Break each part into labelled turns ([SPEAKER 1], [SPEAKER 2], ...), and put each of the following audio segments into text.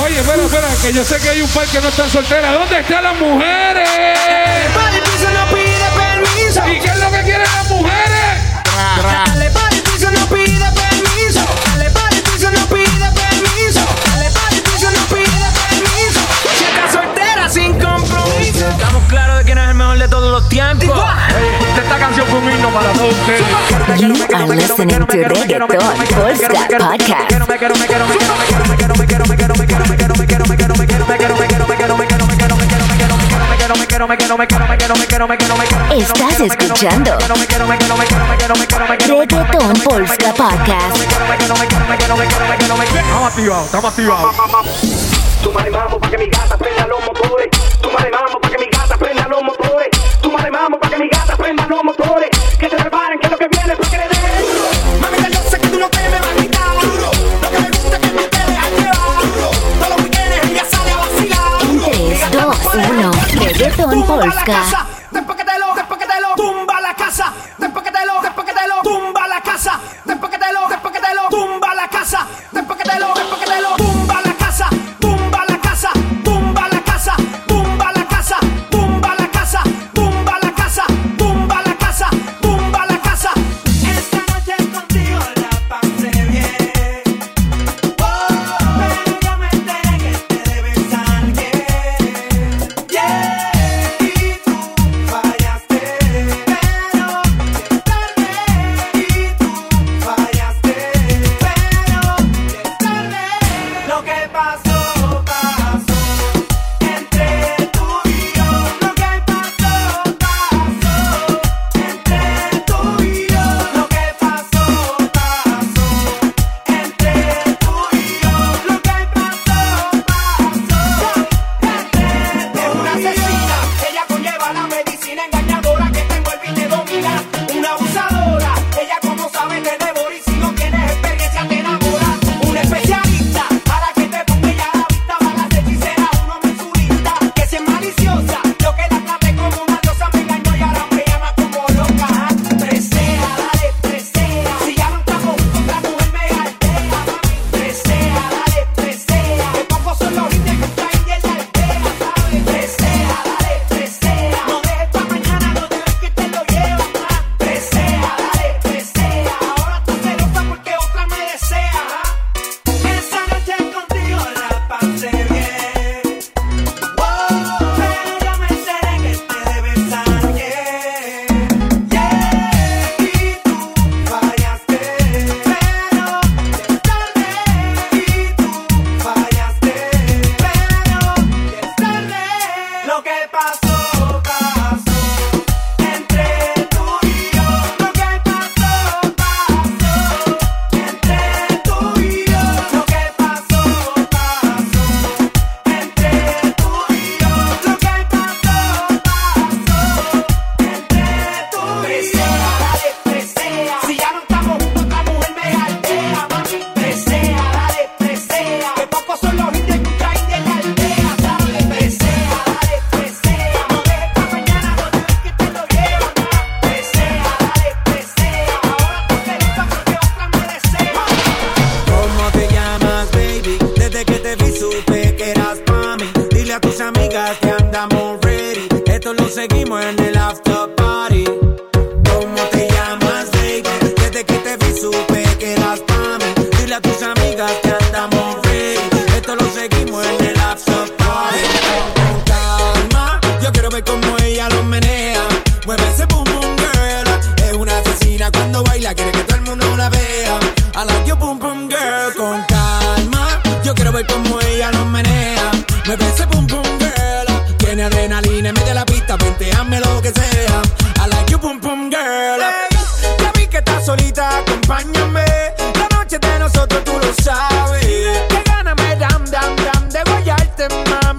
[SPEAKER 1] Oye, espera, espera, que yo sé que hay un par que no están solteras. ¿Dónde están las mujeres?
[SPEAKER 2] Para el piso no pide permiso.
[SPEAKER 1] ¿Y qué es lo que quieren las mujeres?
[SPEAKER 2] Dale para piso no pide permiso. Dale para piso no pide permiso. Dale para piso no pide permiso. Si está soltera sin compromiso.
[SPEAKER 3] Estamos claros de quién es el mejor de todos los tiempos.
[SPEAKER 1] Hey, esta canción fue un himno para todos ustedes.
[SPEAKER 4] You are listening to Reggaeton Full Podcast. Estás escuchando Reggaeton Polska Podcast.
[SPEAKER 1] Estamos activados, estamos
[SPEAKER 4] Reggaeton Polska.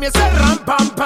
[SPEAKER 3] mí es ram pam pam.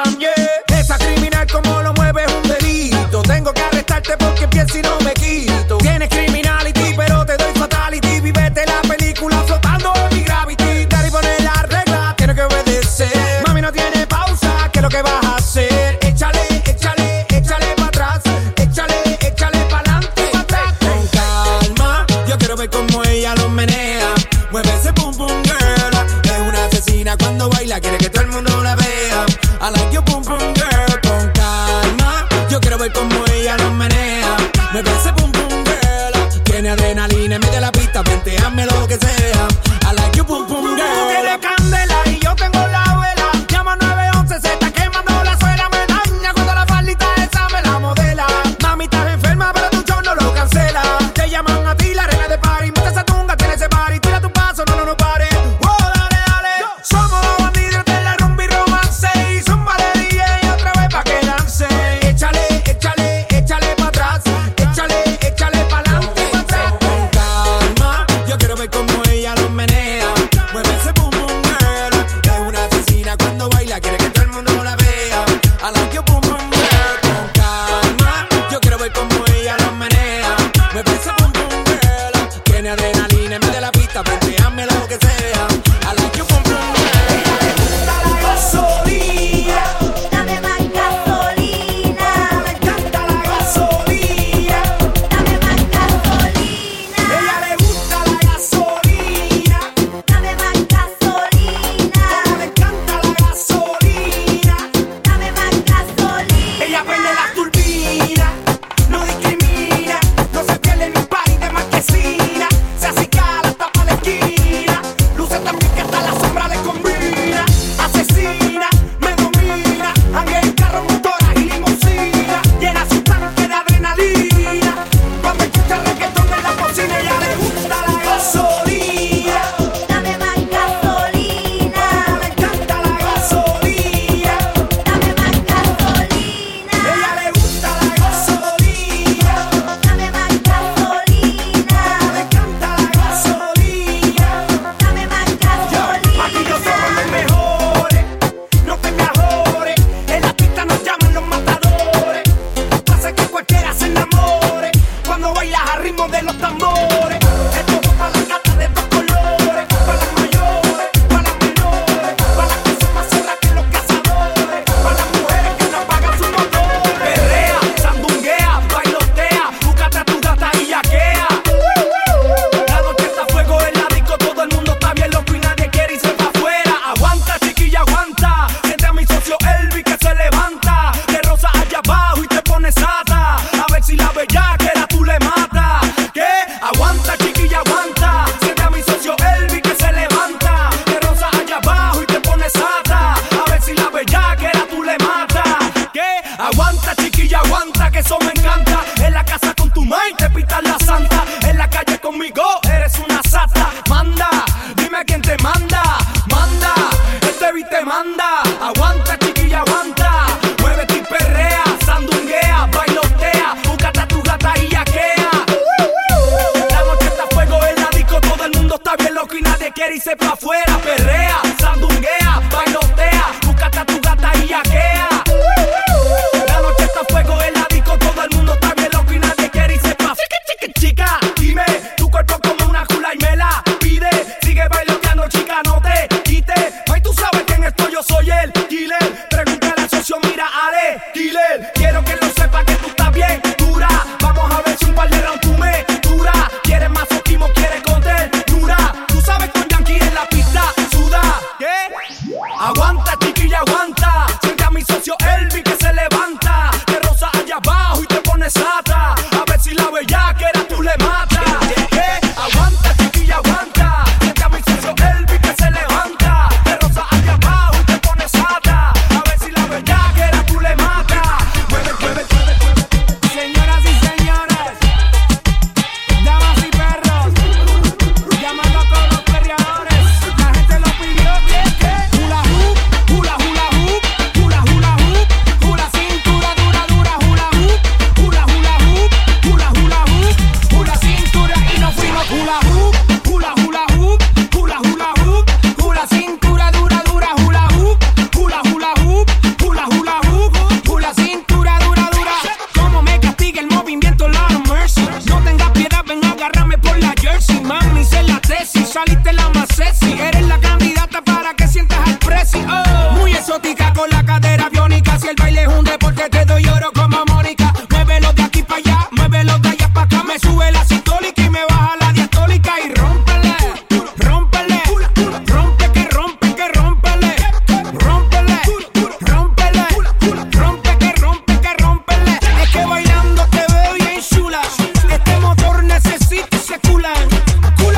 [SPEAKER 3] Cool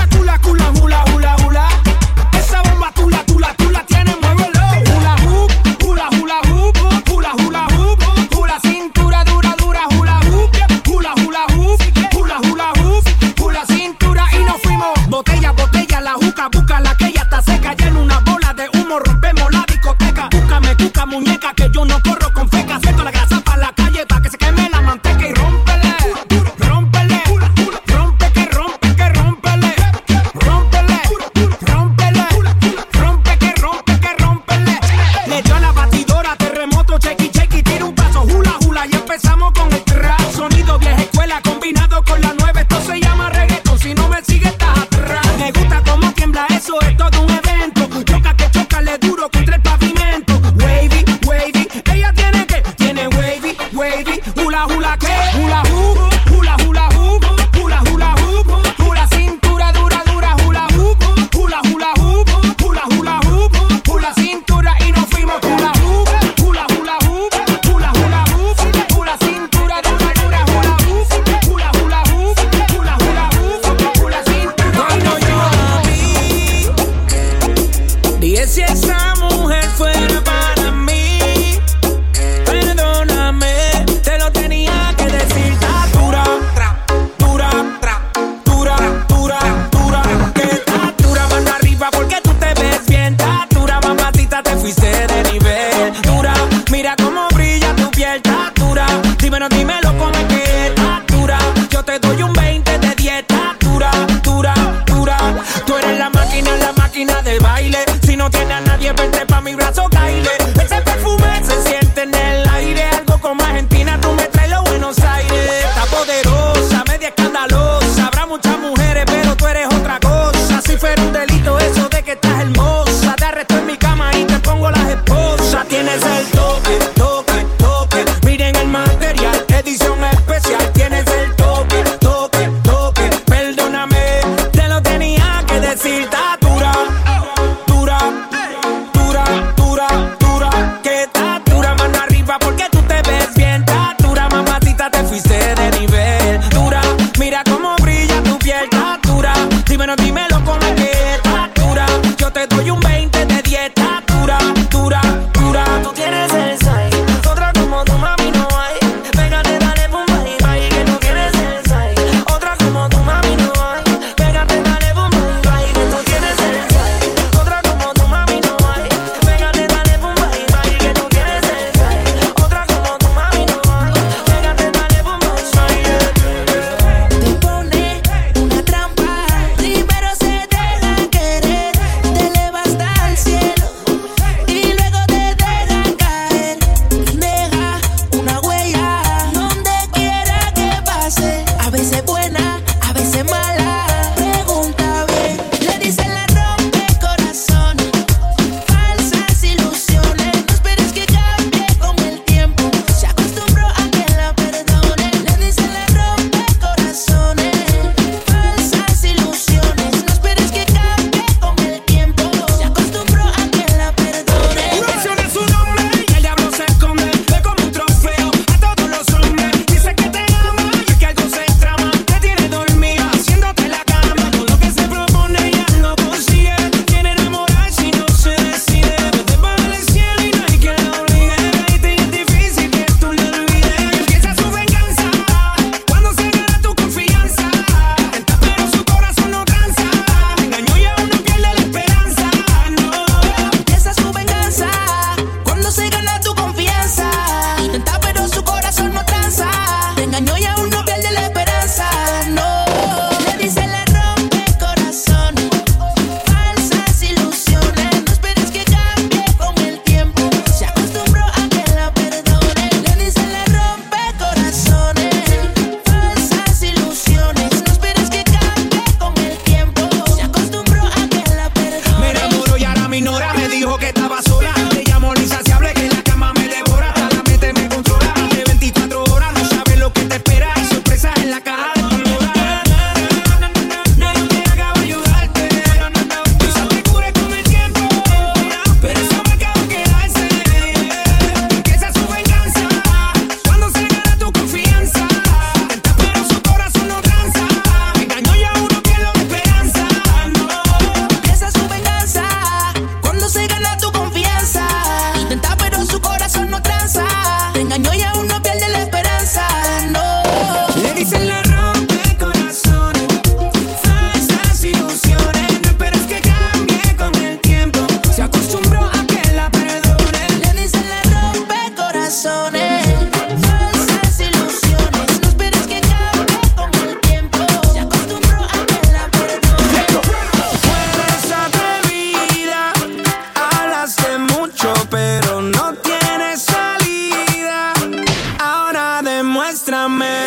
[SPEAKER 3] Muéstrame.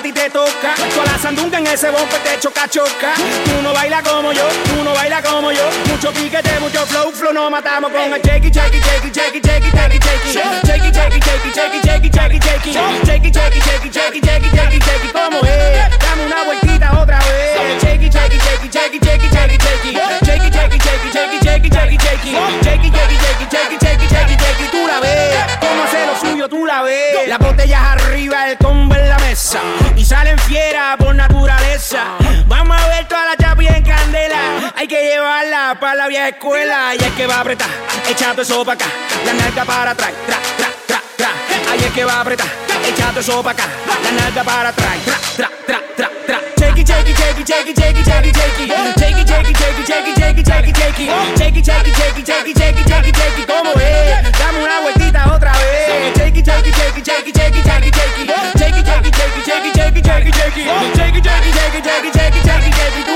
[SPEAKER 3] a
[SPEAKER 2] ti
[SPEAKER 3] te
[SPEAKER 4] toca. La sandunga en ese bombe te choca, choca. Tú no bailas como yo, tú no bailas como yo. Mucho piquete, mucho flow, flow, no matamos con el shaky, shaky, shaky, shaky, shaky, shaky, shaky. Shaky, shaky, shaky, shaky, shaky, shaky, shaky. Shaky, shaky, shaky, shaky, shaky, es? Dame una vueltita otra vez. Shaky, shaky, shaky, shaky, shaky, shaky, shaky. Shaky, shaky, shaky, shaky, shaky, shaky, shaky. Shaky. Tú la ves, cómo hace lo suyo, tú la ves. Las arriba, el combo en la mesa quisiera por naturaleza llevarla para la vieja escuela. Y es que va a apretar, echando eso acá. La nalga para atrás, tra, tra, tra, tra. Ahí es que va a apretar, echando eso acá. La nalga para atrás, tra, tra, tra, tra, tra. It, es? Dame una vueltita otra vez. It, it.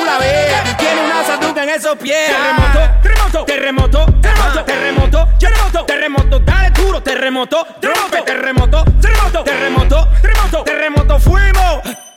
[SPEAKER 4] Tú la. Tiene una sanduca en esos pies. Terremoto, terremoto, terremoto, terremoto, terremoto, terremoto, terremoto. Dale duro, terremoto, terremoto, terremoto, terremoto, terremoto, terremoto, terremoto. Fuimos.